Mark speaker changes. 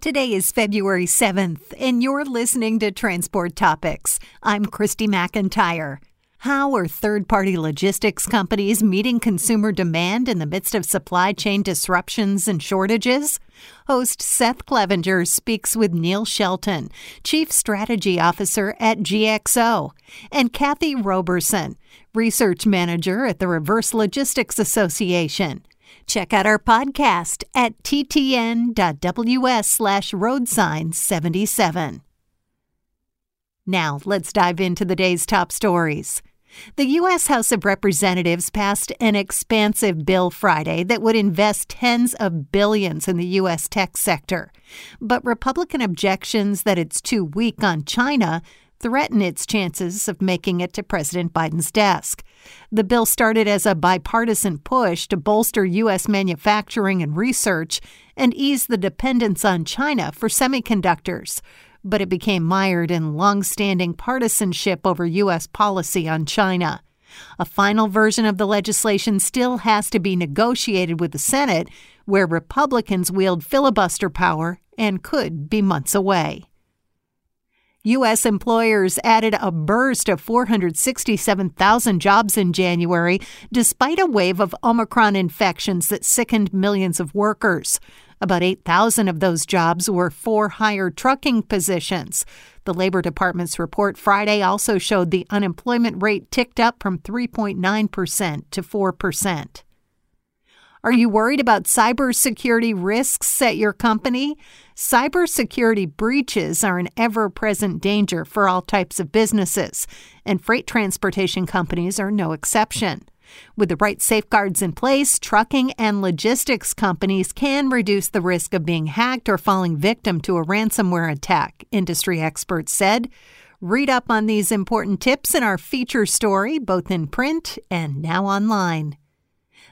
Speaker 1: Today is February 7th, and you're listening to Transport Topics. I'm Christy McIntyre. How are third party logistics companies meeting consumer demand in the midst of supply chain disruptions and shortages? Host Seth Clevenger speaks with Neil Shelton, Chief Strategy Officer at GXO, and Kathy Roberson, Research Manager at the Reverse Logistics Association. Check out our podcast at ttn.ws slash roadsigns77. Now, let's dive into the day's top stories. The U.S. House of Representatives passed an expansive bill Friday that would invest tens of billions in the U.S. tech sector. But Republican objections that it's too weak on China threaten its chances of making it to President Biden's desk. The bill started as a bipartisan push to bolster U.S. manufacturing and research and ease the dependence on China for semiconductors. But it became mired in long-standing partisanship over U.S. policy on China. A final version of the legislation still has to be negotiated with the Senate, where Republicans wield filibuster power and could be months away. U.S. employers added a burst of 467,000 jobs in January, despite a wave of Omicron infections that sickened millions of workers. About 8,000 of those jobs were for hire trucking positions. The Labor Department's report Friday also showed the unemployment rate ticked up from 3.9% to 4%. Are you worried about cybersecurity risks at your company? Cybersecurity breaches are an ever present danger for all types of businesses, and freight transportation companies are no exception. With the right safeguards in place, trucking and logistics companies can reduce the risk of being hacked or falling victim to a ransomware attack, industry experts said. Read up on these important tips in our feature story, both in print and now online.